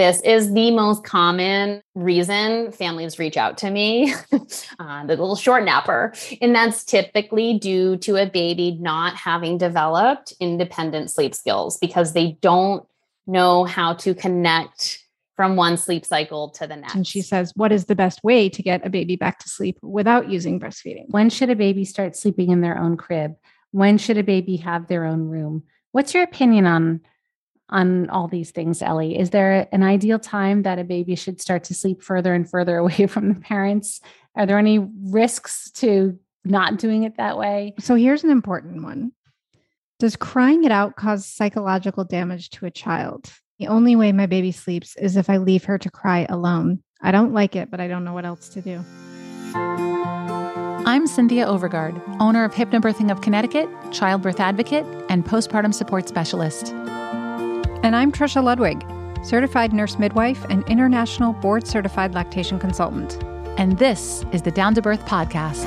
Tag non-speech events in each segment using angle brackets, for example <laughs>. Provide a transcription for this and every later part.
this is the most common reason families reach out to me, <laughs> uh, the little short napper. And that's typically due to a baby not having developed independent sleep skills because they don't know how to connect from one sleep cycle to the next. And she says, What is the best way to get a baby back to sleep without using breastfeeding? When should a baby start sleeping in their own crib? When should a baby have their own room? What's your opinion on on all these things, Ellie? Is there an ideal time that a baby should start to sleep further and further <laughs> away from the parents? Are there any risks to not doing it that way? So here's an important one. Does crying it out cause psychological damage to a child? The only way my baby sleeps is if I leave her to cry alone. I don't like it, but I don't know what else to do. I'm Cynthia Overgard, owner of Hypnobirthing of Connecticut, childbirth advocate, and postpartum support specialist. And I'm Trisha Ludwig, certified nurse midwife and international board certified lactation consultant. And this is the Down to Birth podcast.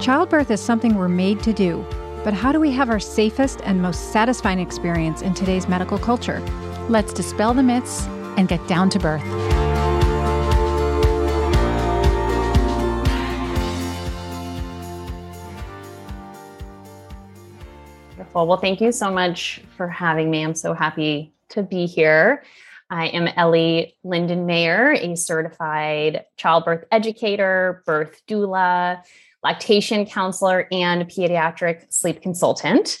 Childbirth is something we're made to do, but how do we have our safest and most satisfying experience in today's medical culture? Let's dispel the myths and get down to birth. Wonderful. Well, thank you so much for having me. I'm so happy to be here. I am Ellie Linden Mayer, a certified childbirth educator, birth doula, lactation counselor, and pediatric sleep consultant.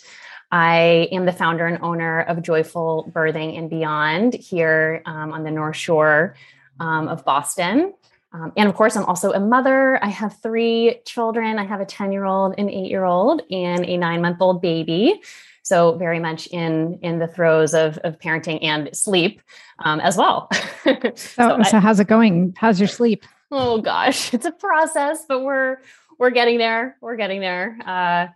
I am the founder and owner of Joyful Birthing and Beyond here um, on the North Shore um, of Boston. Um, and of course, I'm also a mother. I have three children. I have a 10 year old, an eight year old, and a nine month old baby. So very much in in the throes of of parenting and sleep um, as well. <laughs> so, so, so how's it going? How's your sleep? Oh gosh, <laughs> it's a process, but we're we're getting there. We're getting there. Uh,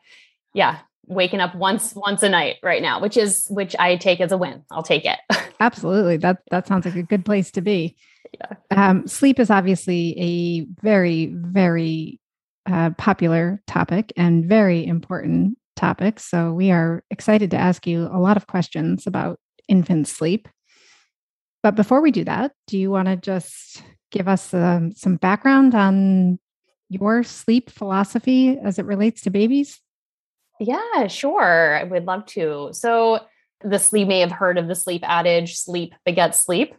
yeah, waking up once once a night right now, which is which I take as a win. I'll take it. <laughs> Absolutely. That that sounds like a good place to be yeah. Um, sleep is obviously a very, very uh, popular topic and very important topic. So we are excited to ask you a lot of questions about infant sleep. But before we do that, do you want to just give us um, some background on your sleep philosophy as it relates to babies? Yeah, sure. I would love to. So, the sleep may have heard of the sleep adage sleep begets sleep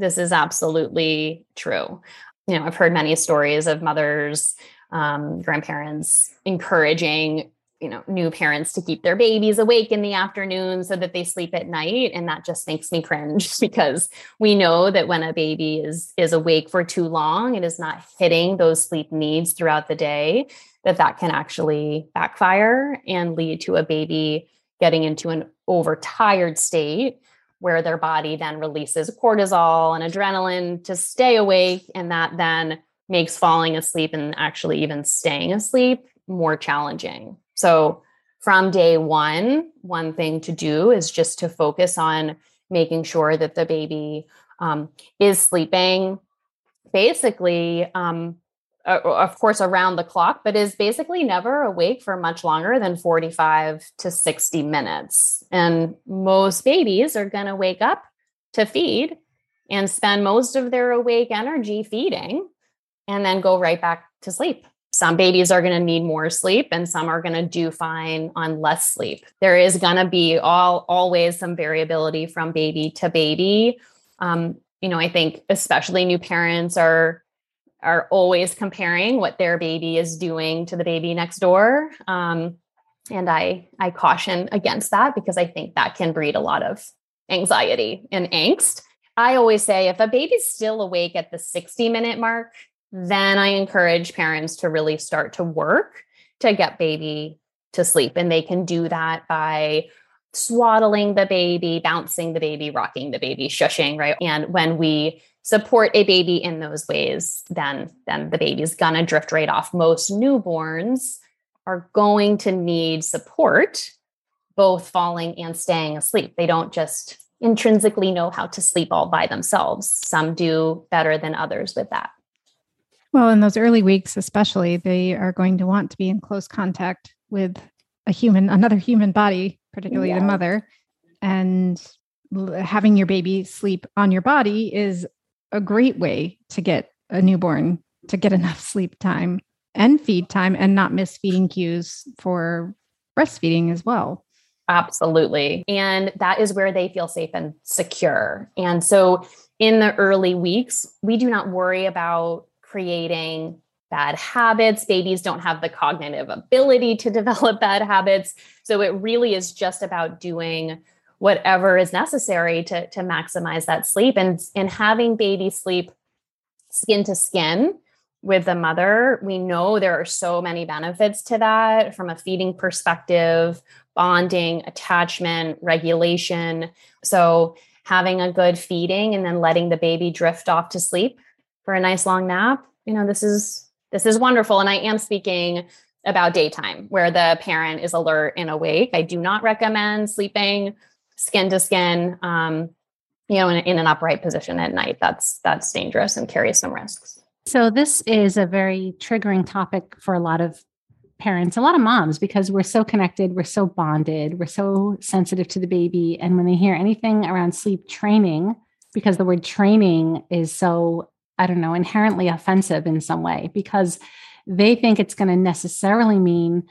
this is absolutely true. You know, I've heard many stories of mothers, um, grandparents encouraging you know new parents to keep their babies awake in the afternoon so that they sleep at night and that just makes me cringe <laughs> because we know that when a baby is is awake for too long and is not hitting those sleep needs throughout the day that that can actually backfire and lead to a baby getting into an overtired state where their body then releases cortisol and adrenaline to stay awake. And that then makes falling asleep and actually even staying asleep more challenging. So, from day one, one thing to do is just to focus on making sure that the baby um, is sleeping basically um, uh, of course around the clock but is basically never awake for much longer than 45 to 60 minutes. And most babies are going to wake up to feed and spend most of their awake energy feeding and then go right back to sleep. Some babies are going to need more sleep and some are going to do fine on less sleep. There is going to be all always some variability from baby to baby. Um, you know i think especially new parents are are always comparing what their baby is doing to the baby next door. Um, and I I caution against that because I think that can breed a lot of anxiety and angst. I always say if a baby's still awake at the 60 minute mark, then I encourage parents to really start to work to get baby to sleep. And they can do that by swaddling the baby, bouncing the baby, rocking the baby, shushing, right? And when we support a baby in those ways, then then the baby's gonna drift right off. Most newborns are going to need support, both falling and staying asleep. They don't just intrinsically know how to sleep all by themselves. Some do better than others with that. Well, in those early weeks, especially, they are going to want to be in close contact with a human, another human body, particularly yeah. the mother. And having your baby sleep on your body is a great way to get a newborn to get <laughs> enough sleep time and feed time and not miss feeding cues for breastfeeding as well. Absolutely. And that is where they feel safe and secure. And so in the early weeks, we do not worry about creating bad habits. Babies don't have the cognitive ability to <laughs> develop bad habits. So it really is just about doing whatever is necessary to, to maximize that sleep and, and having baby sleep skin to skin with the mother. We know there are so many benefits to that from a feeding perspective, bonding, attachment, regulation. So having a good feeding and then letting the baby drift off to sleep for a nice long nap, you know, this is this is wonderful. And I am speaking about daytime where the parent is alert and awake. I do not recommend sleeping skin to skin, um, you know, in, in an upright position at night. That's that's dangerous and carries some risks. So this is a very triggering topic for a lot of parents, a lot of moms, because we're so connected, we're so bonded, we're so sensitive to the baby. And when they hear anything around sleep training, because the word training is so I don't know, inherently offensive in some way because they think it's going to necessarily mean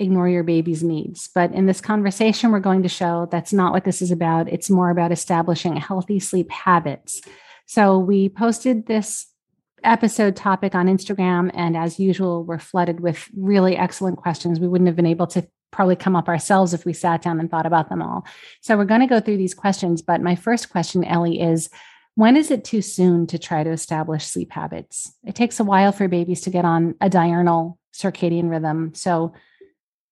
ignore your baby's needs. But in this conversation, we're going to show that's not what this is about. It's more about establishing healthy sleep habits. So we posted this episode topic on Instagram, and as usual, we're flooded with really excellent questions. We wouldn't have been able to probably come up ourselves if we sat down and thought about them all. So we're going to go through these questions. But my first question, Ellie, is when is it too soon to try to establish sleep habits? It takes a while for babies to get on a diurnal circadian rhythm. So,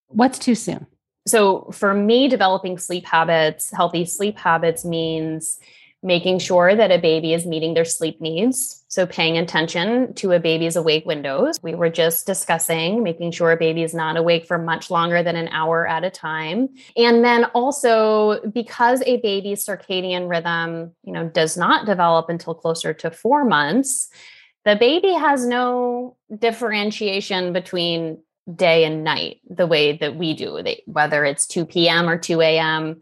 what's too soon? So, for me, developing sleep habits, healthy sleep habits means making sure that a baby is meeting their sleep needs. So, paying attention to a baby's awake windows. We were just discussing making sure a baby is not awake for much longer than an hour at a time. And then also, because a baby's circadian rhythm, you know, does not develop until closer to four months, the baby has no differentiation between day and night the way that we do. They, whether it's 2 p.m. or 2 a.m.,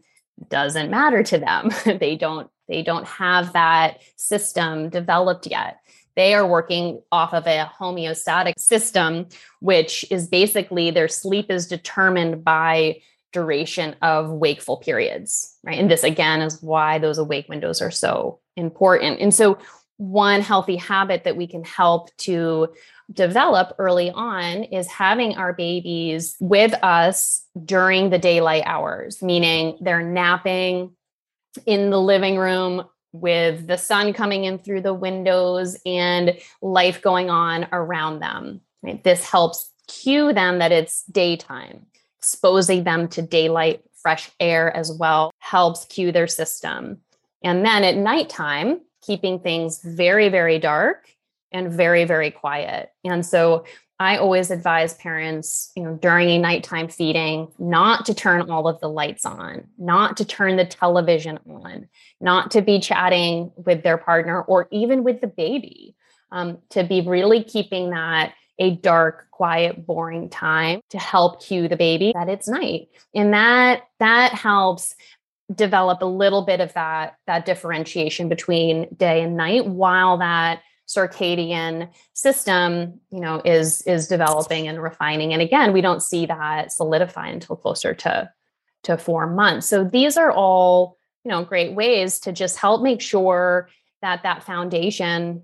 doesn't matter to them. <laughs> they don't they don't have that system developed yet. They are working off of a homeostatic system, which is basically their sleep is determined by duration of wakeful periods, right? And this again is why those awake windows are so important. And so, one healthy habit that we can help to develop early on is having our babies with us during the daylight hours, meaning they're napping in the living room with the sun coming in through the windows and life going on around them. Right? This helps cue them that it's daytime, exposing them to daylight, fresh air as well helps cue their system. And then at nighttime, keeping things very, very dark and very, very quiet. And so I always advise parents, you know, during a nighttime feeding, not to turn all of the lights on, not to turn the television on, not to be chatting with their partner or even with the baby, um, to be really keeping that a dark, quiet, boring time to help cue the baby that it's night. And that that helps develop a little bit of that that differentiation between day and night while that circadian system you know is is developing and refining. And again we don't see that solidify until closer to to 4 months. So these are all you know great ways to just help make sure that that foundation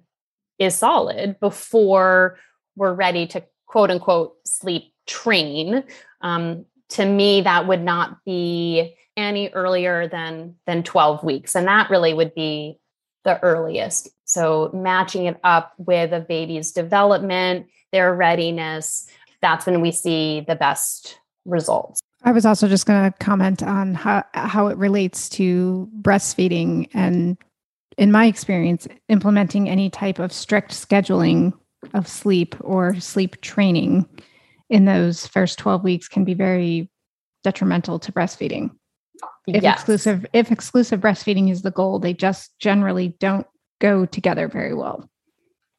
is solid before we're ready to quote unquote sleep train. Um, to me that would not be any earlier than than 12 weeks. And that really would be the earliest. So matching it up with a baby's development, their readiness, that's when we see the best results. I was also just going to comment on how how it relates to breastfeeding and in my experience implementing any type of strict scheduling of sleep or sleep training in those first 12 weeks can be very detrimental to breastfeeding if yes. exclusive if exclusive breastfeeding is the goal they just generally don't go together very well.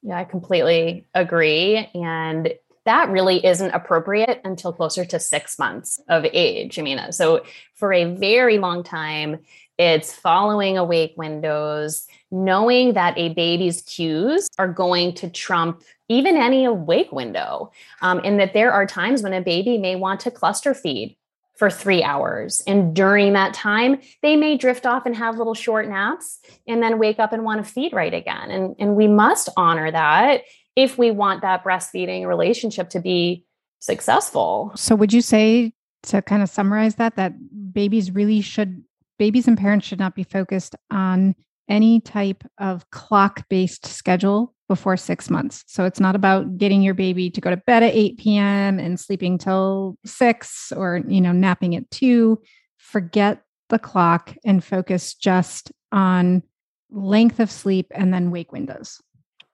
Yeah i completely agree. And that really isn't appropriate until closer to six months of age mean so for a very long time it's following awake windows, knowing that a baby's cues are going to trump even any awake window, um, and that there are times when a baby may want to cluster feed for three hours. And during that time, they may drift off and have little short naps and then wake up and want to feed right again. And, and we must honor that if we want that breastfeeding relationship to be successful. So, would you say to kind of summarize that, that babies really should babies and parents should not be focused on any type of clock based schedule before six months. So it's not about getting your baby to go to bed at 8 p.m. and sleeping till six or, you know, napping at two. Forget the clock and focus just on length of sleep and then wake windows.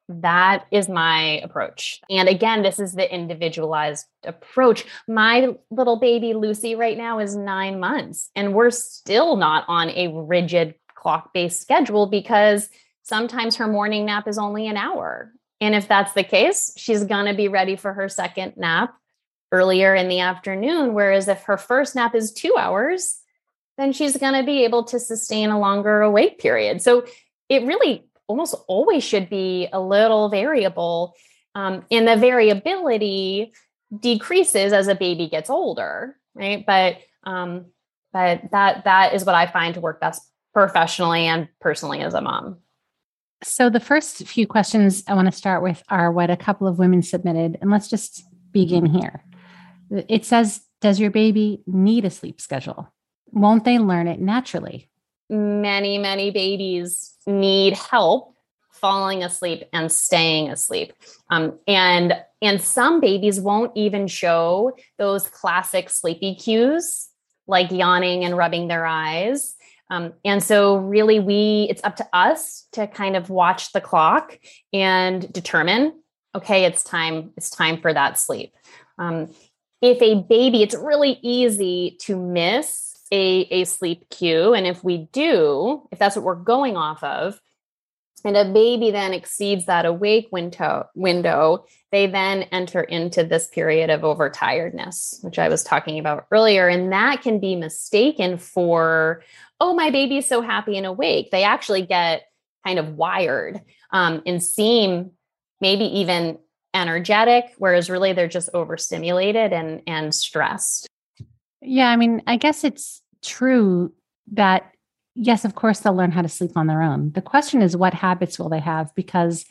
That is my approach. And again, this is the individualized approach. My little baby Lucy right now is nine months, and we're still not on a rigid clock based schedule because sometimes her morning nap is only an hour. And if that's the case, she's going to be ready for her second nap earlier in the afternoon. Whereas if her first nap is two hours, then she's going to be able to sustain a longer awake period. So it really almost always should be a little variable. Um, and the variability decreases as a baby gets older, right? But um, but that that is what I find to work best professionally and personally as a mom. So the first few questions I want to start with are what a couple of women submitted, and let's just begin here. It says, "Does your baby need a sleep schedule? Won't they learn it naturally?" Many, many babies need help falling asleep and staying asleep um, and and some babies won't even show those classic sleepy cues like yawning and rubbing their eyes um, and so really we it's up to us to kind of watch the clock and determine okay it's time it's time for that sleep. Um, if a baby it's really easy to miss a, a sleep cue. And if we do if that's what we're going off of and a baby then exceeds that awake window window they then enter into this period of overtiredness which i was talking about earlier. And that can be mistaken for oh my baby's so happy and awake they actually get kind of wired um, and seem maybe even energetic whereas really they're just overstimulated and and stressed yeah i mean i guess it's true that yes, of course, they'll learn how to sleep on their own. The question is, what habits will they have? Because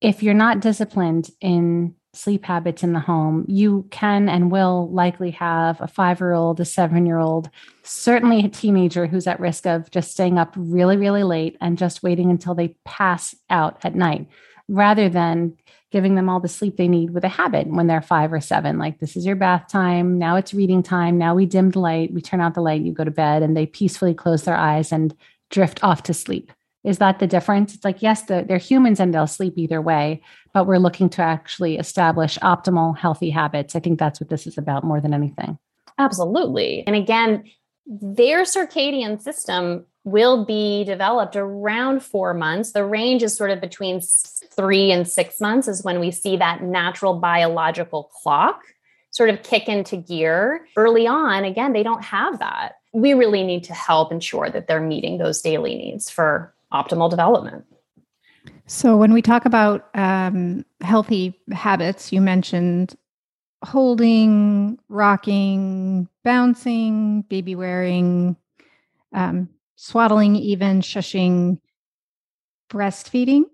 if you're not disciplined in sleep habits in the home, you can and will likely have a five year old, a seven year old, certainly a teenager who's at risk of just staying up really, really late and just waiting until they pass out at night rather than giving them all the sleep they need with a habit when they're five or seven. Like, this is your bath time. Now it's reading time. Now we dim the light. We turn out the light. You go to bed and they peacefully close their eyes and drift off to sleep. Is that the difference? It's like, yes, the, they're humans and they'll sleep either way, but we're looking to actually establish optimal, healthy habits. I think that's what this is about more than anything. Absolutely. And again, their circadian system will be developed around four months. The range is sort of between three and six months, is when we see that natural biological clock sort of kick into gear. Early on, again, they don't have that. We really need to help ensure that they're meeting those daily needs for optimal development. So, when we talk about um, healthy habits, you mentioned holding, rocking, bouncing, baby wearing, um, swaddling, even shushing, breastfeeding.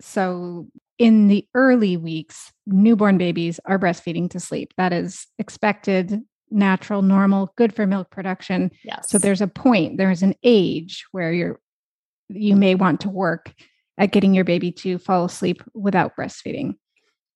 So, in the early weeks, newborn babies are breastfeeding to sleep. That is expected, natural, normal, good for milk production. Yes. So there's a point, there's an age where you're you may want to work at getting your baby to fall asleep without breastfeeding.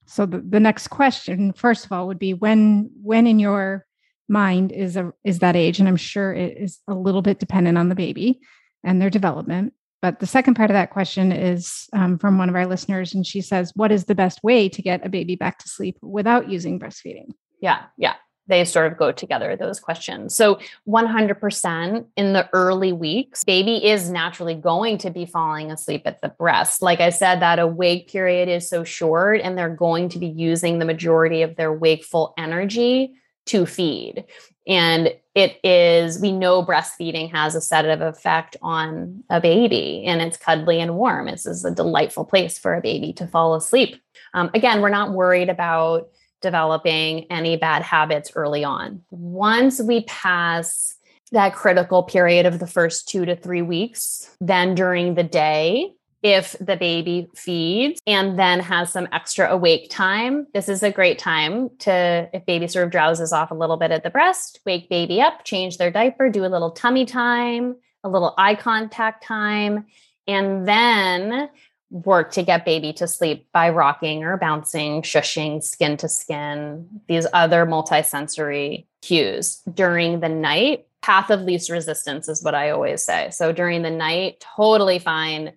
So the, the next question, first of all, would be when when in your mind is a is that age? And i'm sure it is a little bit dependent on the baby and their development. But the second part of that question is um, from one of our listeners and she says what is the best way to get a baby back to sleep without using breastfeeding? Yeah yeah they sort of go together those questions so 100% in the early weeks baby is naturally going to be falling asleep at the breast like i said that awake period is so short and they're going to be using the majority of their wakeful energy to feed. And it is, we know breastfeeding has a sedative effect on a baby and it's cuddly and warm. This is a delightful place for a baby to fall asleep. Um, again, we're not worried about developing any bad habits early on. Once we pass that critical period of the first two to three weeks, then during the day, if the baby feeds and then has some extra awake time, this is a great time to, if baby sort of drowses off a little bit at the breast, wake baby up, change their diaper, do a little tummy time, a little eye contact time, and then work to get baby to sleep by rocking or bouncing, shushing, skin to skin, these other multisensory cues during the night. Path of least resistance is what I always say. So during the night, totally fine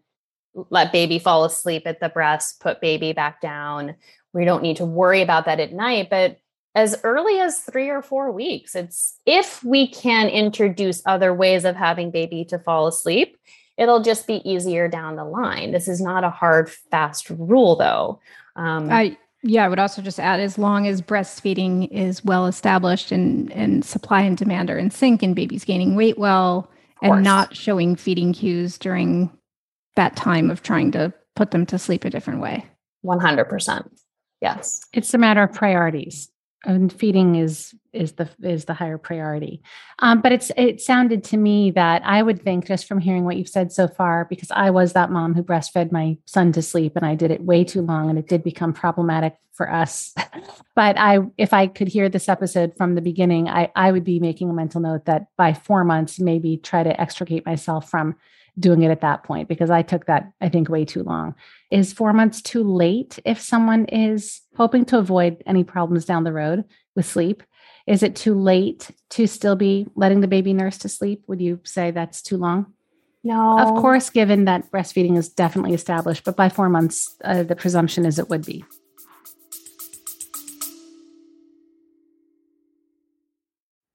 let baby fall asleep at the breast, put baby back down. We don't need to worry about that at night. But as early as three or four weeks, it's if we can introduce other ways of having baby to fall asleep, it'll just be easier down the line. This is not a hard, fast rule, though. Um, I, yeah, I would also just add as long as breastfeeding is well established and, and supply and demand are in sync and babies gaining weight well and not showing feeding cues during that time of trying to put them to sleep a different way. 100%. Yes. It's a matter of priorities. And feeding is is the is the higher priority. Um, but it's it sounded to me that I would think just from hearing what you've said so far, because I was that mom who breastfed my son to sleep and I did it way too long and it did become problematic for us. <laughs> but I if I could hear this episode from the beginning, I I would be making a mental note that by four months, maybe try to extricate myself from doing it at that point because I took that, I think, way too long. Is four months too late if someone is hoping to avoid any problems down the road with sleep? Is it too late to still be letting the baby nurse to sleep? Would you say that's too long? No. Of course, given that breastfeeding is definitely established, but by four months, uh, the presumption is it would be.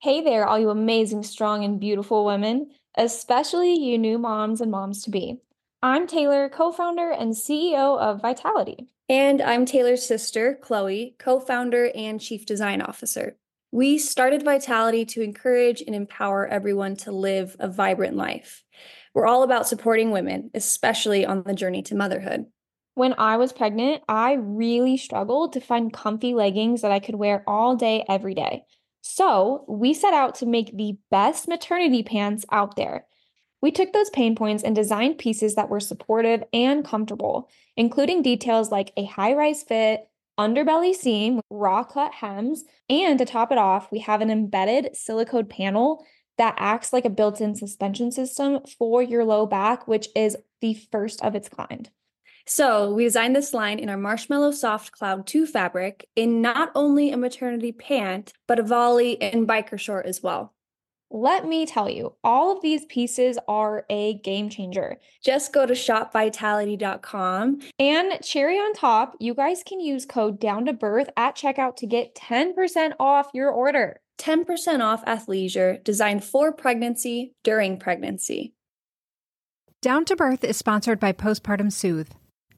Hey there, all you amazing, strong, and beautiful women especially you new moms and moms to be. I'm Taylor, co founder and CEO of Vitality. And I'm Taylor's sister, Chloe, co founder and chief design officer. We started Vitality to encourage and empower everyone to live a vibrant life. We're all about supporting women, especially on the journey to motherhood. When I was pregnant, I really struggled to find comfy leggings that I could wear all day, every day. So we set out to make the best maternity pants out there. We took those pain points and designed pieces that were supportive and comfortable, including details like a high rise fit, underbelly seam, raw cut hems, and to top it off, we have an embedded silicone panel that acts like a built in suspension system for your low back, which is the first of its kind. So we designed this line in our Marshmallow Soft Cloud 2 fabric in not only a maternity pant, but a volley and biker short as well. Let me tell you, all of these pieces are a game changer. Just go to shopvitality.com. And cherry on top, you guys can use code down to birth at checkout to get 10% off your order. 10% off athleisure designed for pregnancy during pregnancy. Down to Birth is sponsored by Postpartum Soothe.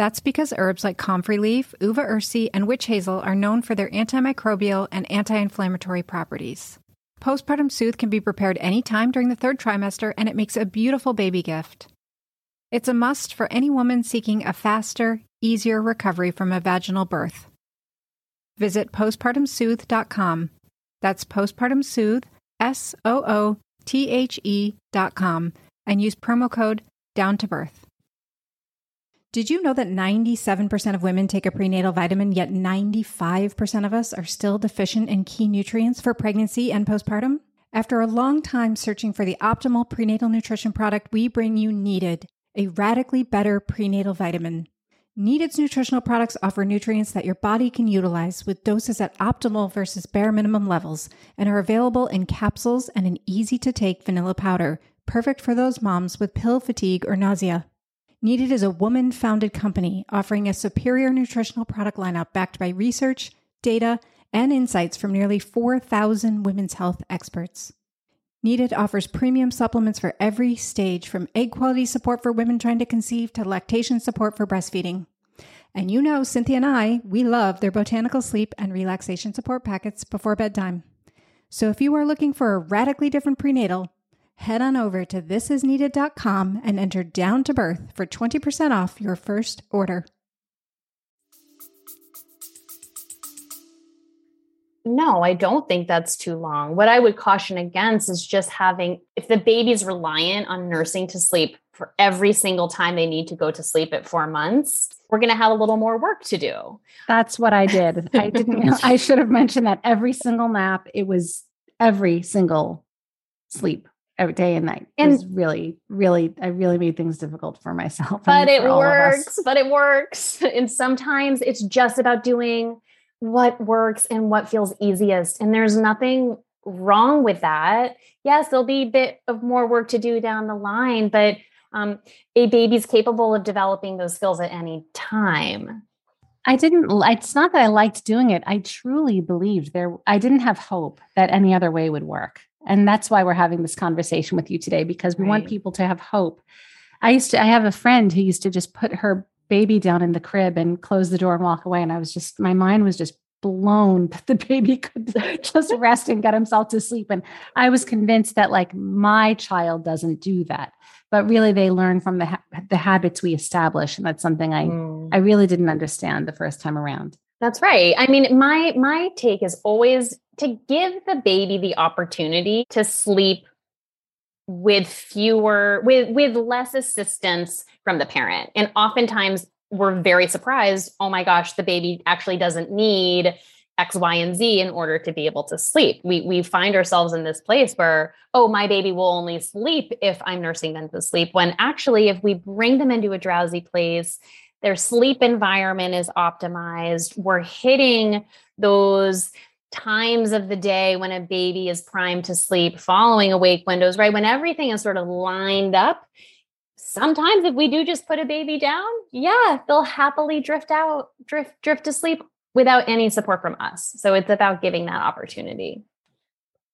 That's because herbs like comfrey leaf, uva ursi, and witch hazel are known for their antimicrobial and anti inflammatory properties. Postpartum Soothe can be prepared anytime during the third trimester, and it makes a beautiful baby gift. It's a must for any woman seeking a faster, easier recovery from a vaginal birth. Visit postpartumsoothe.com. That's postpartum soothe, S O O T H E.com, and use promo code down to birth. Did you know that 97% of women take a prenatal vitamin, yet 95% of us are still deficient in key nutrients for pregnancy and postpartum? After a long time searching for the optimal prenatal nutrition product, we bring you Needed, a radically better prenatal vitamin. Needed's nutritional products offer nutrients that your body can utilize with doses at optimal versus bare minimum levels and are available in capsules and an easy to take vanilla powder, perfect for those moms with pill fatigue or nausea. Needed is a woman founded company offering a superior nutritional product lineup backed by research, data, and insights from nearly 4,000 women's health experts. Needed offers premium supplements for every stage from egg quality support for women trying to conceive to lactation support for breastfeeding. And you know, Cynthia and I, we love their botanical sleep and relaxation support packets before bedtime. So if you are looking for a radically different prenatal, head on over to thisisneeded.com and enter down to birth for 20% off your first order. No, I don't think that's too long. What I would caution against is just having, if the baby's reliant on nursing to sleep for every single time they need to go to sleep at four months, we're going to have a little more work to do. That's what I did. <laughs> I didn't, I should have mentioned that every single nap, it was every single sleep every day and night. And was really, really, I really made things difficult for myself. But it works, but it works. And sometimes it's just about doing what works and what feels easiest. And there's nothing wrong with that. Yes, there'll be a bit of more work to do down the line, but um, a baby's capable of developing those skills at any time. I didn't, it's not that I liked doing it. I truly believed there, I didn't have hope that any other way would work. And that's why we're having this conversation with you today because we right. want people to have hope. I used to, I have a friend who used to just put her baby down in the crib and close the door and walk away. And I was just, my mind was just blown <laughs> that the baby could <laughs> just rest and get himself to sleep. And I was convinced that like my child doesn't do that, but really they learn from the ha- the habits we establish, and that's something I mm. I really didn't understand the first time around. That's right. I mean, my my take is always to give the baby the opportunity to sleep with fewer with with less assistance from the parent. And oftentimes we're very surprised oh my gosh the baby actually doesn't need x y and z in order to be able to sleep. We we find ourselves in this place where oh my baby will only sleep if i'm nursing them to sleep when actually if we bring them into a drowsy place their sleep environment is optimized. We're hitting those times of the day when a baby is primed to sleep, following awake windows, right? When everything is sort of lined up. Sometimes if we do just put a baby down, yeah, they'll happily drift out, drift, drift to sleep without any support from us. So it's about giving that opportunity.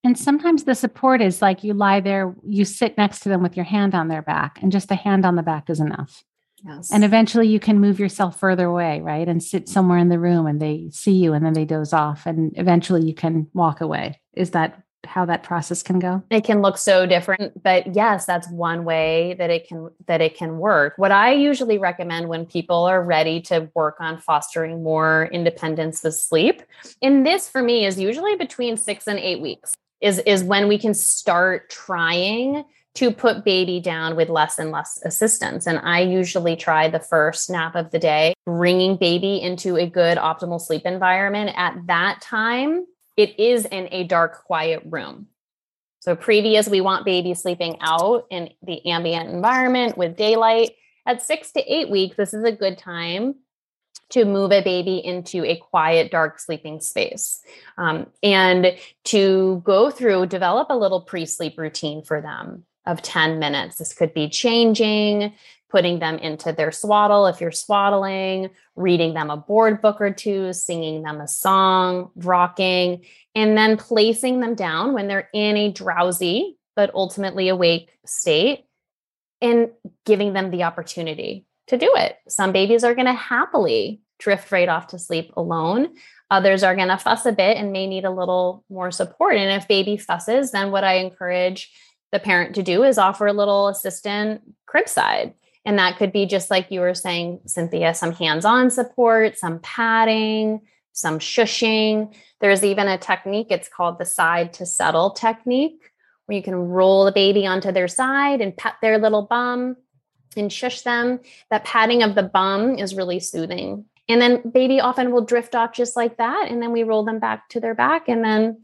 And sometimes the support is like you lie there, you sit next to them with your hand on their back, and just a hand on the back is enough. Yes. And eventually you can move yourself further away, right? And sit somewhere in the room and they see you and then they doze off and eventually you can walk away. Is that how that process can go? It can look so different, but yes, that's one way that it can that it can work. What I usually recommend when people are ready to work on fostering more independence with sleep, and this for me is usually between 6 and 8 weeks. Is is when we can start trying to put baby down with less and less assistance. And I usually try the first nap of the day, bringing baby into a good optimal sleep environment. At that time, it is in a dark, quiet room. So, previous, we want baby sleeping out in the ambient environment with daylight. At six to eight weeks, this is a good time to move a baby into a quiet, dark sleeping space um, and to go through, develop a little pre sleep routine for them of 10 minutes. This could be changing, putting them into their swaddle if you're swaddling, reading them a board book or two, singing them a song, rocking, and then placing them down when they're in a drowsy but ultimately awake state and giving them the opportunity to do it. Some babies are going to happily drift right off to sleep alone. Others are going to fuss a bit and may need a little more support. And if baby fusses, then what I encourage the parent to do is offer a little assistant cribside. And that could be just like you were saying, Cynthia, some hands on support, some padding, some shushing. There's even a technique, it's called the side to settle technique, where you can roll the baby onto their side and pet their little bum and shush them. That patting of the bum is really soothing. And then baby often will drift off just like that. And then we roll them back to their back and then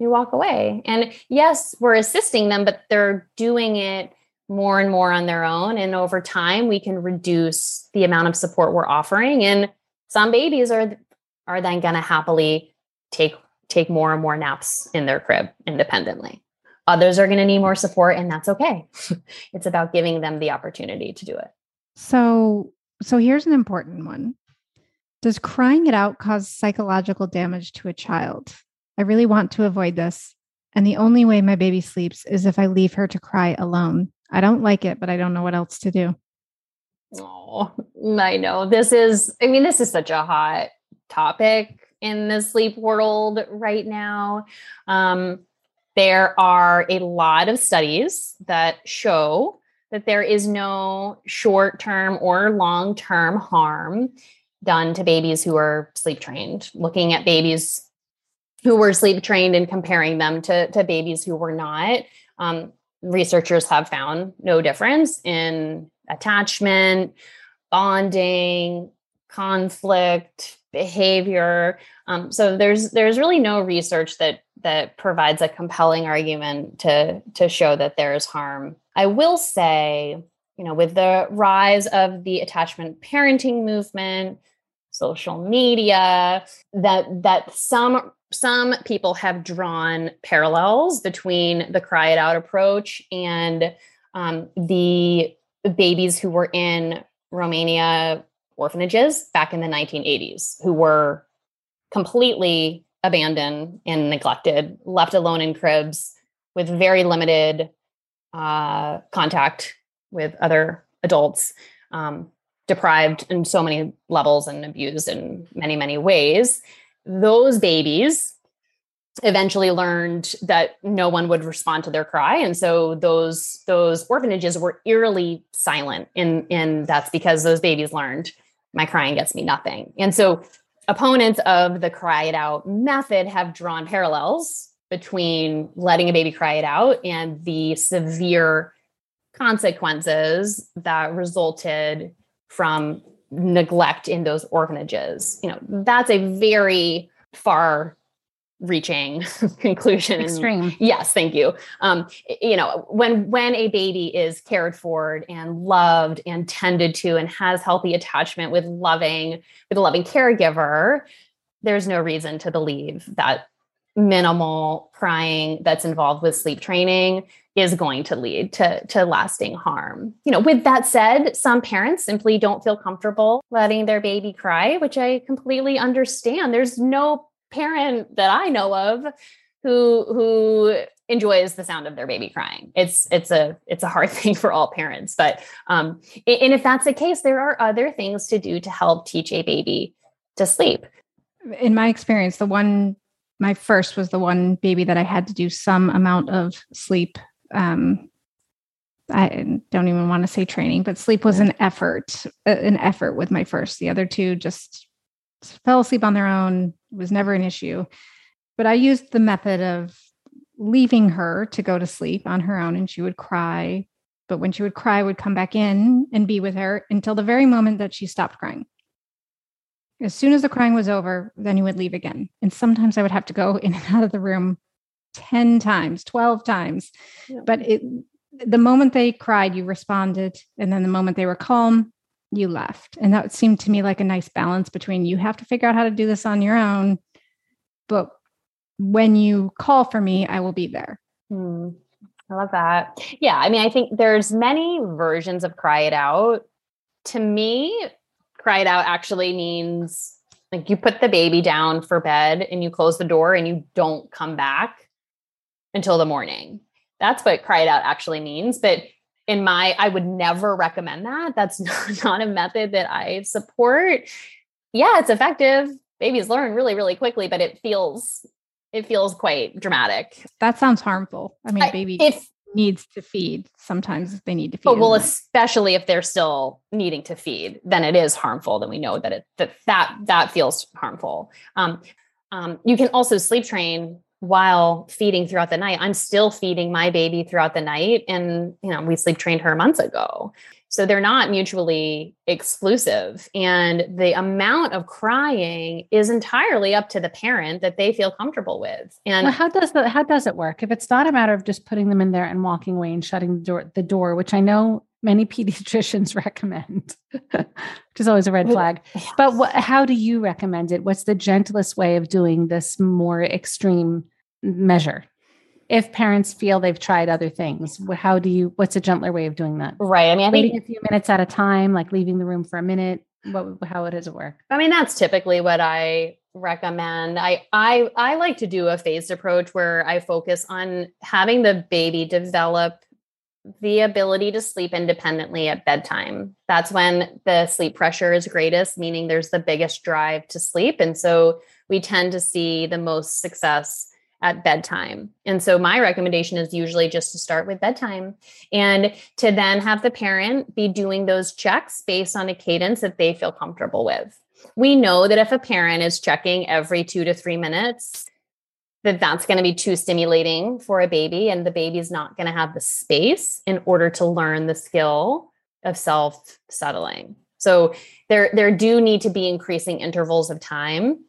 you walk away. And yes, we're assisting them, but they're doing it more and more on their own. And over time, we can reduce the amount of support we're offering. And some babies are are then going to happily take take more and more naps in their crib independently. Others are going to need more support, and that's okay. <laughs> it's about giving them the opportunity to do it. So, so here's an important one. Does crying it out cause psychological damage to a child? I really want to avoid this. And the only way my baby sleeps is if I leave her to cry alone. I don't like it, but I don't know what else to do. Oh, I know. This is, I mean, this is such a hot topic in the sleep world right now. Um, there are a lot of studies that show that there is no short term or long term harm done to babies who are sleep trained, looking at babies who were sleep trained and comparing them to, to babies who were not. Um, researchers have found no difference in attachment, bonding, conflict, behavior. Um, so there's there's really no research that that provides a compelling argument to to show that there is harm. I will say, you know, with the rise of the attachment parenting movement, social media, that that some some people have drawn parallels between the cry it out approach and um, the babies who were in Romania orphanages back in the 1980s who were completely abandoned and neglected, left alone in cribs with very limited uh, contact with other adults, um, deprived in so many levels and abused in many, many ways. Those babies eventually learned that no one would respond to their cry. And so those those orphanages were eerily silent and and that's because those babies learned my crying gets me nothing. And so opponents of the cry it out method have drawn parallels between letting a baby cry it out and the severe consequences that resulted from neglect in those orphanages. You know that's a very far reaching <laughs> conclusion. Extreme. Yes thank you. Um you know when when a baby is cared for and loved and tended to and has healthy attachment with loving with a loving caregiver there's no reason to believe that minimal crying that's involved with sleep training is going to lead to, to lasting harm. You know, with that said, some parents simply don't feel comfortable letting their baby cry, which I completely understand. There's no parent that I know of who who enjoys the sound of their baby crying. It's it's a it's a hard <laughs> thing for all parents, but um, and if that's the case, there are other things to do to help teach a baby to sleep. In my experience, the one my first was the one baby that I had to do some amount of sleep. Um, I don't even want to say training, but sleep was an effort, an effort with my first. The other two just fell asleep on their own, was never an issue. But I used the method of leaving her to go to sleep on her own, and she would cry. But when she would cry, I would come back in and be with her until the very moment that she stopped crying. As soon as the crying was over, then he would leave again. And sometimes I would have to go <laughs> in and out of the room 10 times, 12 times. Yeah. But it the moment they cried, you responded. And then the moment they were calm, you left. And that seemed to me like a nice balance between you have to figure out how to do this on your own, but when you call for me, I will be there. Hmm. I love that. Yeah. I mean, I think there's many versions of cry it out. To me, cry it out actually means like you put the baby down for bed and you close the door and you don't come back until the morning. That's what cried out actually means. But in my i would never recommend that that's <laughs> not, a method that i support yeah it's effective babies learn really really quickly but it feels it feels quite dramatic that sounds harmful i mean baby if needs to feed sometimes they need to feed oh, well especially if they're still needing to feed then it is harmful then we know that it that that that feels harmful um, um, you can also sleep train while feeding throughout the night. I'm still feeding my baby throughout the night. And, you know, we sleep trained her months ago. So they're not mutually exclusive. And the amount of crying is entirely up to the parent that they feel comfortable with. And well, how does that how does it work? If it's not a matter of just putting them in there and walking away and shutting the door, the door, which I know many <laughs> pediatricians <laughs> recommend, which is always a red flag. But what, how do you recommend it? What's the gentlest way of doing this more extreme measure? If parents feel they've tried other things, how do you, what's a gentler way of doing that? Right. I mean, I Waiting think a few minutes at a time, like leaving the room for a minute. What, how does it work? I mean, that's typically what I recommend. I I I like to do a phased approach where I focus on having the baby develop the ability to sleep independently at bedtime. That's when the sleep pressure is greatest, meaning there's the biggest drive to sleep. And so we tend to see the most success at bedtime. And so my recommendation is usually just to start with bedtime and to then have the parent be doing those checks based on a cadence that they feel comfortable with. We know that if a parent is checking every 2 to 3 minutes, that that's going to be too stimulating for a baby and the baby's not going to have the space in order to learn the skill of self settling so there there do need to be increasing intervals of time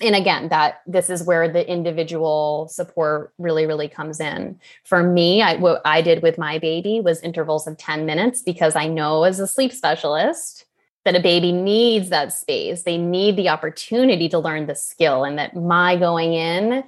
and again that this is where the individual support really really comes in for me I, what i did with my baby was intervals of 10 minutes because i know as a sleep specialist that a baby needs that space they need the opportunity to learn the skill and that my going in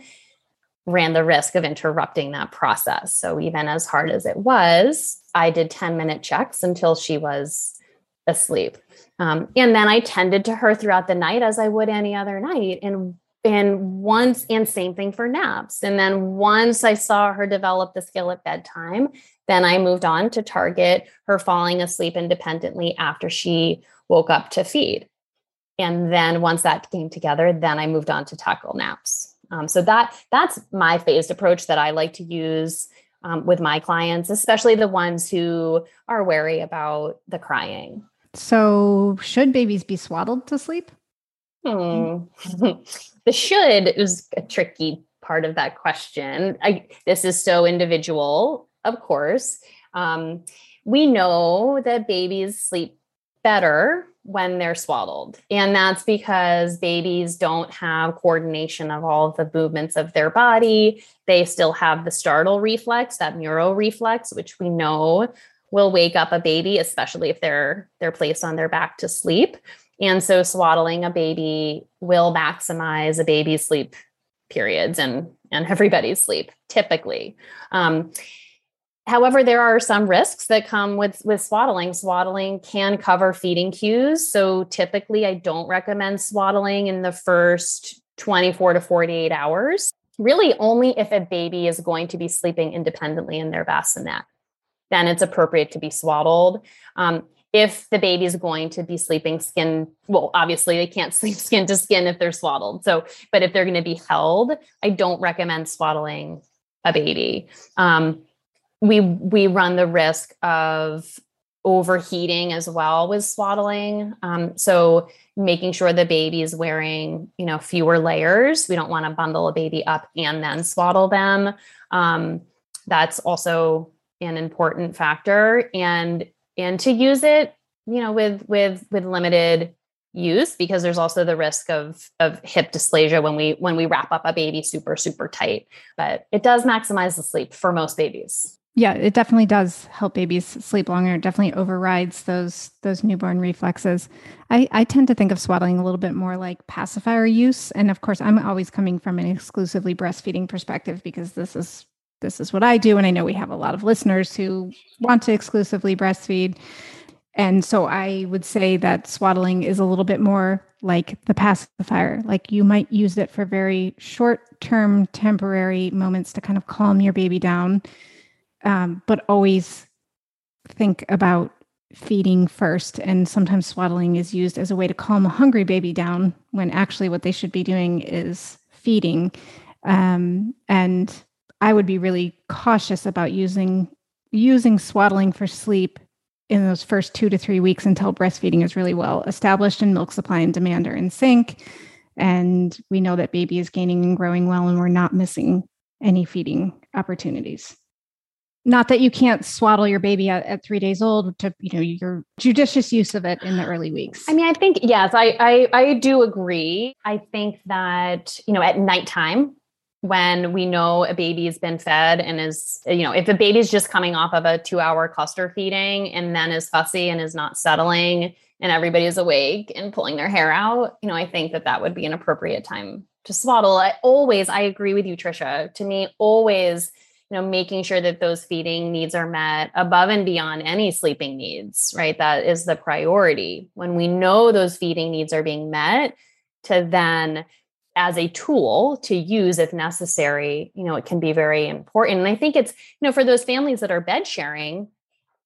ran the risk of interrupting that process. So even as hard as it was, I did 10 minute checks until she was asleep. Um, and then I tended to her throughout the night as I would any other night. And and once and same thing for naps. And then once I saw her develop the skill at bedtime, then I moved on to target her falling asleep independently after she woke up to feed. And then once that came together, then I moved on to tackle naps. Um, so that that's my phased approach that I like to use um, with my clients, especially the ones who are wary about the crying. So, should babies be swaddled to sleep? Hmm. <laughs> the should is a tricky part of that question. I, this is so individual, of course. Um, we know that babies sleep better when they're swaddled. And that's because babies don't have coordination of all of the movements of their body. They still have the startle reflex, that Moro reflex, which we know will wake up a baby, especially if they're they're placed on their back to sleep. And so swaddling a baby will maximize a baby's sleep periods and and <laughs> everybody's sleep typically. Um, However, there are some risks that come with with swaddling. Swaddling can cover feeding cues, so typically I don't recommend swaddling in the first 24 to 48 hours. Really, only if a baby is going to be sleeping independently in their bassinet, then it's appropriate to be swaddled. Um, if the baby is going to be sleeping skin, well, obviously they can't <laughs> sleep skin to skin if they're swaddled. So, but if they're going to be held, I don't recommend swaddling a baby. Um, we we run the risk of overheating as well with swaddling. Um, so making sure the baby is wearing, you know, fewer layers. We don't want to bundle a baby up and then swaddle them. Um, that's also an important factor. And and to use it, you know, with with with limited use because there's also the risk of of hip dysplasia when we when we wrap up a baby super super tight but it does maximize the sleep for most babies yeah, it definitely does help babies sleep longer. It definitely overrides those those newborn reflexes. I, I tend to think of swaddling a little bit more like pacifier use. And of course, I'm always coming from an exclusively breastfeeding perspective because this is this is what I do. And I know we have a lot of listeners who want to exclusively breastfeed. And so I would say that swaddling is a little bit more like the pacifier. Like you might use it for very short term, temporary moments to kind of calm your baby down um, but always think about feeding first. And sometimes swaddling is used as a way to calm a hungry baby down when actually what they should be doing is feeding. Um, and I would be really cautious about using using swaddling for sleep in those first two to three weeks until breastfeeding is really well established and milk supply and demand are in sync. And we know that baby is gaining and growing well, and we're not missing any feeding opportunities. Not that you can't swaddle your baby at, at, three days old to you know your judicious use of it in the early weeks. I mean i think yes i i, I do agree. I think that you know at nighttime when we know a baby's been fed and is you know if a baby's just coming off of a two hour cluster feeding and then is fussy and is not settling and everybody's awake and pulling their hair out you know i think that that would be an appropriate time to swaddle. I always i agree with you trisha to me always you know making sure that those feeding needs are met above and beyond any sleeping needs right? That is the priority. When we know those feeding needs are being met to then as a tool to use if necessary you know it can be very important. And i think it's you know for those families that are bed sharing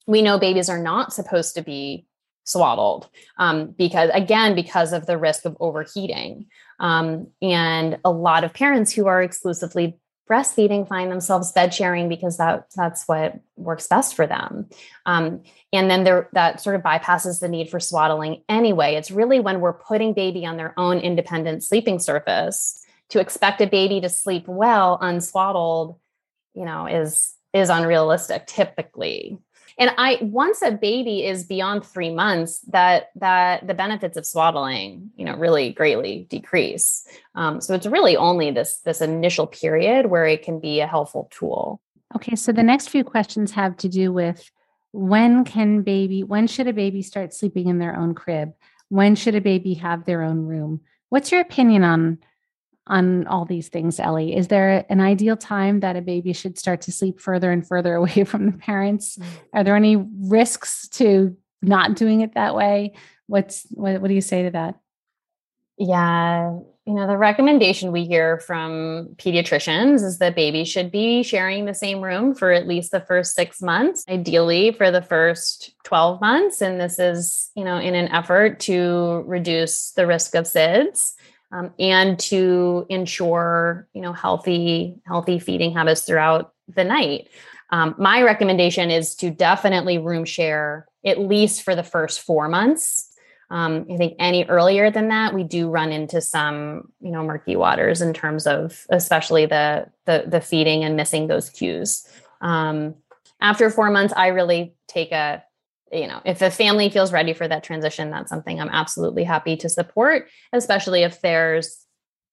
we know babies are not supposed to be swaddled um, because again because of the risk of overheating. Um, and a lot of parents who are exclusively breastfeeding find themselves bed sharing because that that's what works best for them. Um, and then there that sort of bypasses the need for swaddling anyway. It's really when we're putting baby on their own independent sleeping surface to expect a baby to sleep well unswaddled you know is is unrealistic typically and i once a baby is beyond three months that that the benefits of swaddling you know really greatly decrease. Um, so it's really only this this initial period where it can be a helpful tool. Okay so the next few questions have to do with when can baby when should a baby start sleeping in their own crib? When should a baby have their own room? What's your opinion on on all these things, Ellie? Is there an ideal time that a baby should start to sleep further and further <laughs> away from the parents? Mm. Are there any risks to not doing it that way? What's what, what do you say to that? Yeah, you know, the recommendation we hear from pediatricians is that babies should be sharing the same room for at least the first six months, ideally for the first 12 months. And this is, you know, in an effort to reduce the risk of SIDS um, and to ensure you know healthy healthy feeding habits throughout the night. Um, my recommendation is to definitely room share at least for the first four months. Um, i think any earlier than that we do run into some you know murky waters in terms of especially the the, the feeding and missing those cues. Um, after four months i really take a you know, if a family feels ready for that transition, that's something I'm absolutely happy to support, especially if there's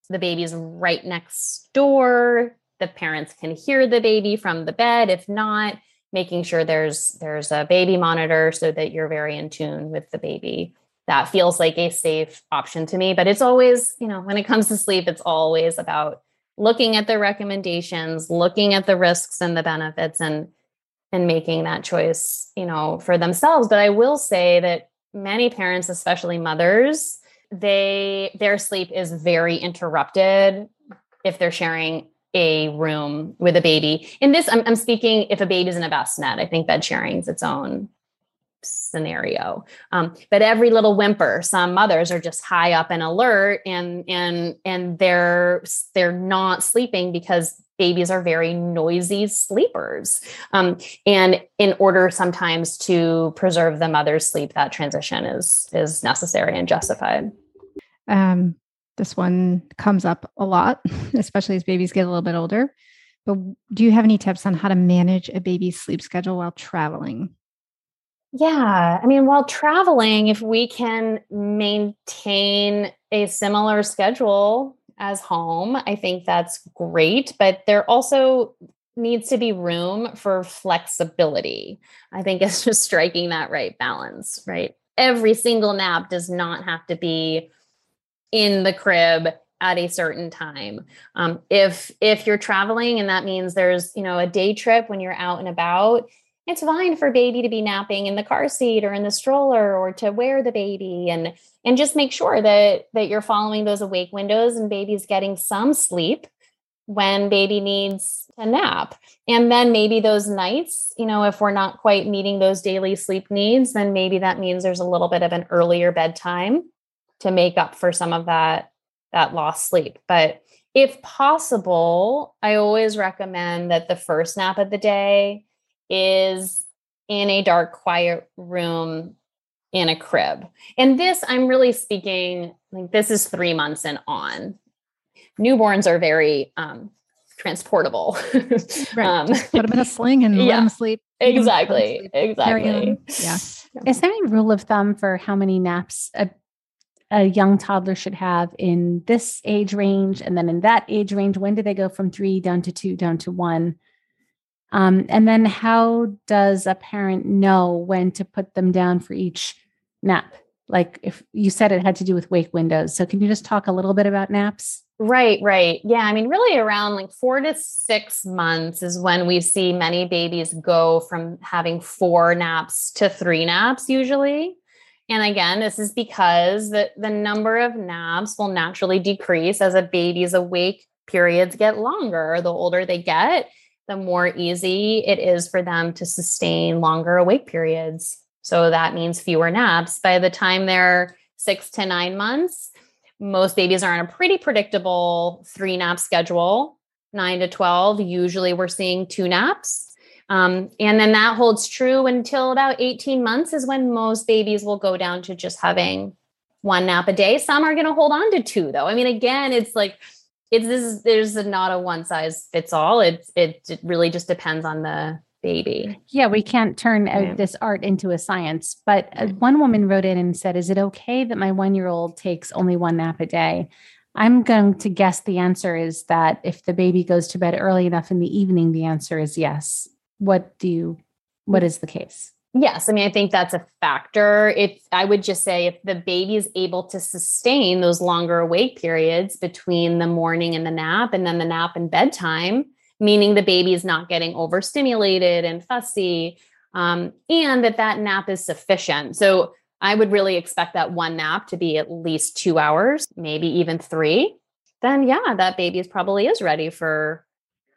the baby's right next door, the parents can hear the baby from the bed. If not, making sure there's there's a baby monitor so that you're very in tune with the baby. That feels like a safe option to me, but it's always, you know, when it comes to sleep, it's always about looking at the recommendations, looking at the risks and the benefits and and making that choice, you know, for themselves. But I will say that many parents, especially mothers, they their sleep is very interrupted if they're sharing a room with a baby. In this, I'm, I'm speaking if a baby's in a bassinet. I think bed sharing is its own scenario. Um, but every little whimper, some mothers are just high up and alert, and and and they're they're not sleeping because babies are very noisy sleepers. Um, and in order sometimes to preserve the mother's sleep, that transition is is necessary and justified. Um, this one comes up a lot, <laughs> especially as babies get a little bit older. But do you have any tips on how to manage a baby's sleep schedule while traveling? Yeah. I mean, while traveling, if we can maintain a similar schedule as home. I think that's great, but there also needs to be room for flexibility. I think <laughs> it's just striking that right balance, right? Every single nap does not have to be in the crib at a certain time. Um, if if you're traveling and that means there's you know a day trip when you're out and about, it's fine for baby to be napping in the car seat or in the stroller or to wear the baby and and just make sure that that you're following those awake windows and baby's getting some sleep when baby needs a nap. And then maybe those nights you know if we're not quite meeting those daily sleep needs then maybe that means there's a little bit of an earlier bedtime to make up for some of that that lost sleep. But if possible i always recommend that the first nap of the day is in a dark, quiet room in a crib. And this, I'm really speaking like this is three months and on. Newborns are very um, transportable. <laughs> right. um, put them in a sling and <laughs> yeah, let them sleep. Exactly. Sleep. Exactly. Yeah. Is there any rule of thumb for how many naps a, a young toddler should have in this age range and then in that age range? When do they go from three down to two, down to one? Um, and then how does a parent know when to put them down for each nap? Like if you said it had to do with wake windows. So can you just talk a little bit about naps? Right, right. Yeah. I mean, really around like four to six months is when we see many babies go from having four naps to three naps, usually. And again, this is because the, the number of naps will naturally decrease as a baby's awake periods get longer. The older they get, the more easy it is for them to sustain longer awake periods. So that means fewer naps. By the time they're six to nine months, most babies are on a pretty predictable three nap schedule, nine to 12. Usually we're seeing two naps. Um, and then that holds true until about 18 months, is when most babies will go down to just having one nap a day. Some are going to hold on to two, though. I mean, again, it's like, it's this, there's a, not a one size fits all. It, it, it really just depends on the baby. Yeah, we can't turn yeah. this art into a science. But uh, one woman wrote in and said, Is it okay that my one year old takes only one nap a day? I'm going to guess the answer is that if the baby goes to bed early enough in the evening, the answer is yes. What do you, what is the case? Yes, I mean, I think that's a factor. If I would just say if the baby is able to sustain those longer awake periods between the morning and the nap and then the nap and bedtime, meaning the baby is not getting overstimulated and fussy, um, and that that nap is sufficient. So I would really expect that one nap to be at least two hours, maybe even three. Then, yeah, that baby is probably is ready for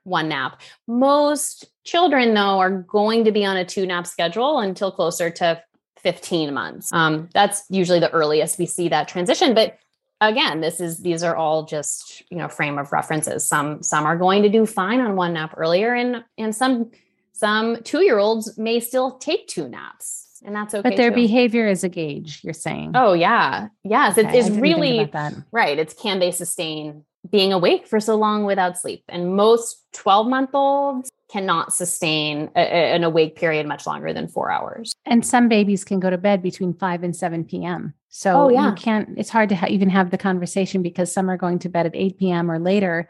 one nap. Most children, though, are going to be on a two nap schedule until closer to 15 months. Um, that's usually the earliest we see that transition. But again this is these are all just you know frame of references some some are going to do fine on one nap earlier and and some some two year olds may still take two naps and that's okay but their too. behavior is a gauge you're saying oh yeah yes okay, it's, it's really right it's can they sustain being awake for so long without sleep and most 12 month olds cannot sustain a, a, an awake period much longer than four hours and some babies can go to bed between 5 and 7 p.m so oh, yeah. you can't, it's hard to ha- even have the conversation because some are going to bed at 8 p.m. or later.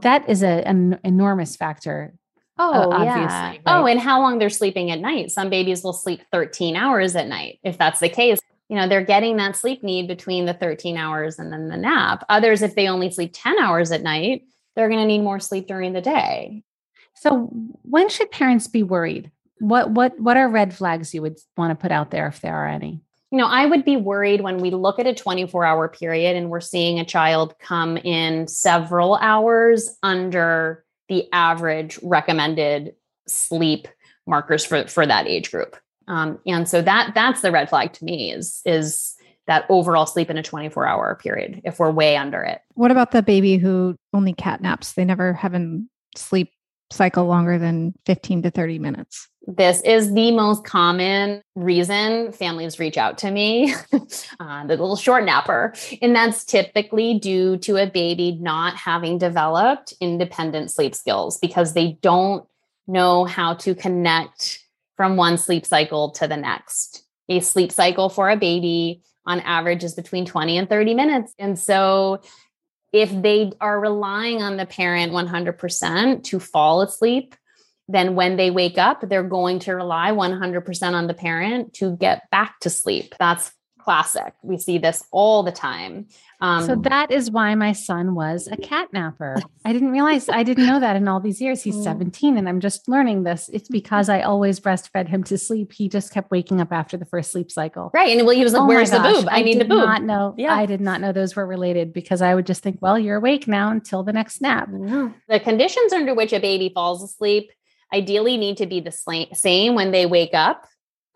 That is a, an enormous factor. Oh, uh, yeah. Right? Oh, and how long they're sleeping at night. Some babies will sleep 13 hours at night. If that's the case, you know, they're getting that sleep need between the 13 hours and then the nap. Others, if they only sleep 10 hours at night, they're going to need more sleep during the day. So when should parents be worried? What what what are red flags you would want to put out there if there are any? you know, I would be worried when we look at a 24 hour period and we're seeing a child come in several hours under the average recommended sleep markers for, for that age group. Um, and so that that's the red flag to me is is that overall sleep in a 24 hour period if we're way under it. What about the baby who only cat naps? They never have a sleep cycle longer than 15 to 30 minutes. This is the most common reason families reach out to me, <laughs> uh, the little short napper. And that's typically due to a baby not having developed independent sleep skills because they don't know how to connect from one sleep cycle to the next. A sleep cycle for a baby on average is between 20 and 30 minutes. And so if they are relying on the parent 100% to fall asleep, then when they wake up, they're going to rely 100% on the parent to get back to sleep. That's classic. We see this all the time. Um, so that is why my son was a cat napper. <laughs> I didn't realize, I didn't know that in all these years. He's mm. 17 and I'm just learning this. It's because I always breastfed him to sleep. He just kept waking up after the first sleep cycle. Right. And well, he was like, oh where's the boob? I, I need the boob. Not know, yeah. I did not know those were related because I would just think, well, you're awake now until the next nap. The conditions under which a baby falls asleep ideally need to be the same when they wake up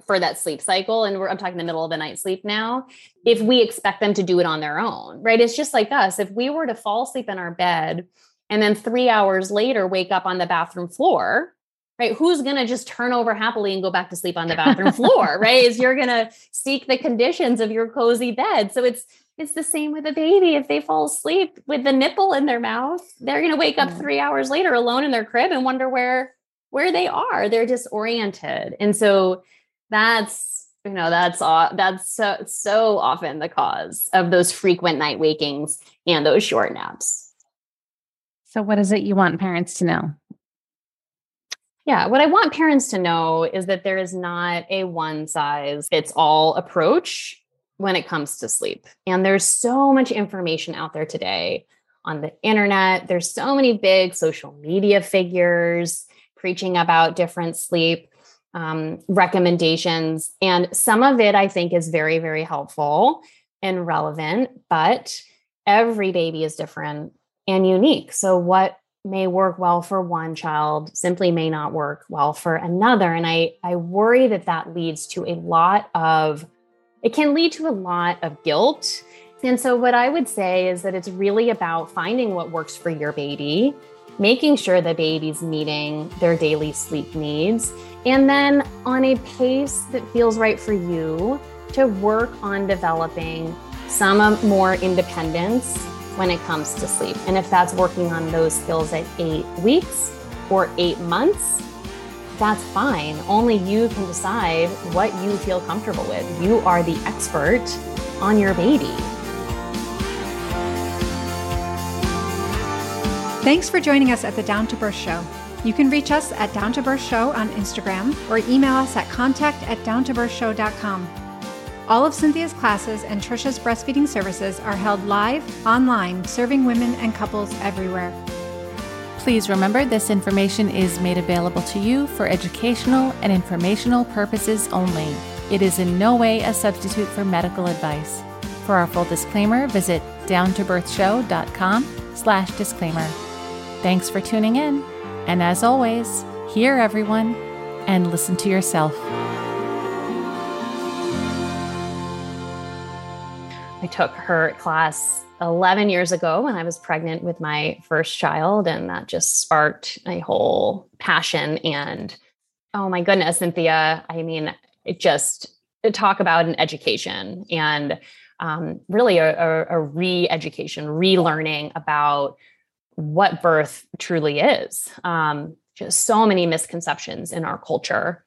for that sleep cycle and I'm talking the middle of the night sleep now if mm-hmm. we expect them to do it on their own right? It's just like us. If we were to fall asleep in our bed and then 3 hours later wake up on the bathroom floor right who's going to just turn over happily and go back to sleep on the bathroom <laughs> floor right? Is you're going to seek the conditions of your cozy bed. So it's it's the same with a baby. If they fall asleep with the nipple in their mouth they're going to wake up mm-hmm. 3 hours later alone in their crib and wonder where where they are. They're disoriented. And so that's you know that's uh, that's so so often the cause of those frequent night wakings and those short naps so what is it you want parents to know yeah, what I want parents to know is that there is not a one size fits all approach when it comes to sleep. And there's so much information out there today on the internet. There's so many big social media figures preaching about different sleep um, recommendations. And some of it I think is very, very helpful and relevant, but every baby is different and unique. So, what may work well for one child simply may not work well for another. And I, I worry that that leads to a lot of, it can lead to a lot of guilt. And so, what I would say is that it's really about finding what works for your baby, making sure the baby's meeting their daily sleep needs, and then on a pace that feels right for you to work on developing some more independence when it comes to sleep. And if that's working on those skills at eight weeks or eight months, that's fine. Only you can decide what you feel comfortable with. You are the expert on your baby. Thanks for joining us at the Down to Birth Show. You can reach us at Down to Birth Show on Instagram or email us at contact at downtobirthshow.com. All of Cynthia's classes and Trisha's breastfeeding services are held live, online, serving women and couples everywhere. Please remember this information is made available to you for educational and informational purposes only. It is in no way a substitute for medical advice. For our full disclaimer, visit downtobirthshow.com slash disclaimer. Thanks for tuning in. And as always, hear everyone and listen to yourself. I took her class 11 years ago when I was pregnant with my first child, and that just sparked a whole passion. And oh my goodness, Cynthia, I mean, it just talk about an education and um, really a, a, a re education, relearning about what birth truly is. Um, just so many misconceptions in our culture,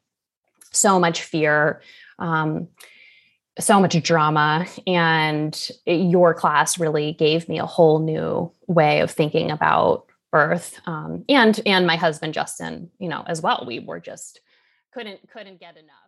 so much fear. Um, so much drama and your class really gave me a whole new way of thinking about birth um, and and my husband justin you know as well we were just couldn't couldn't get enough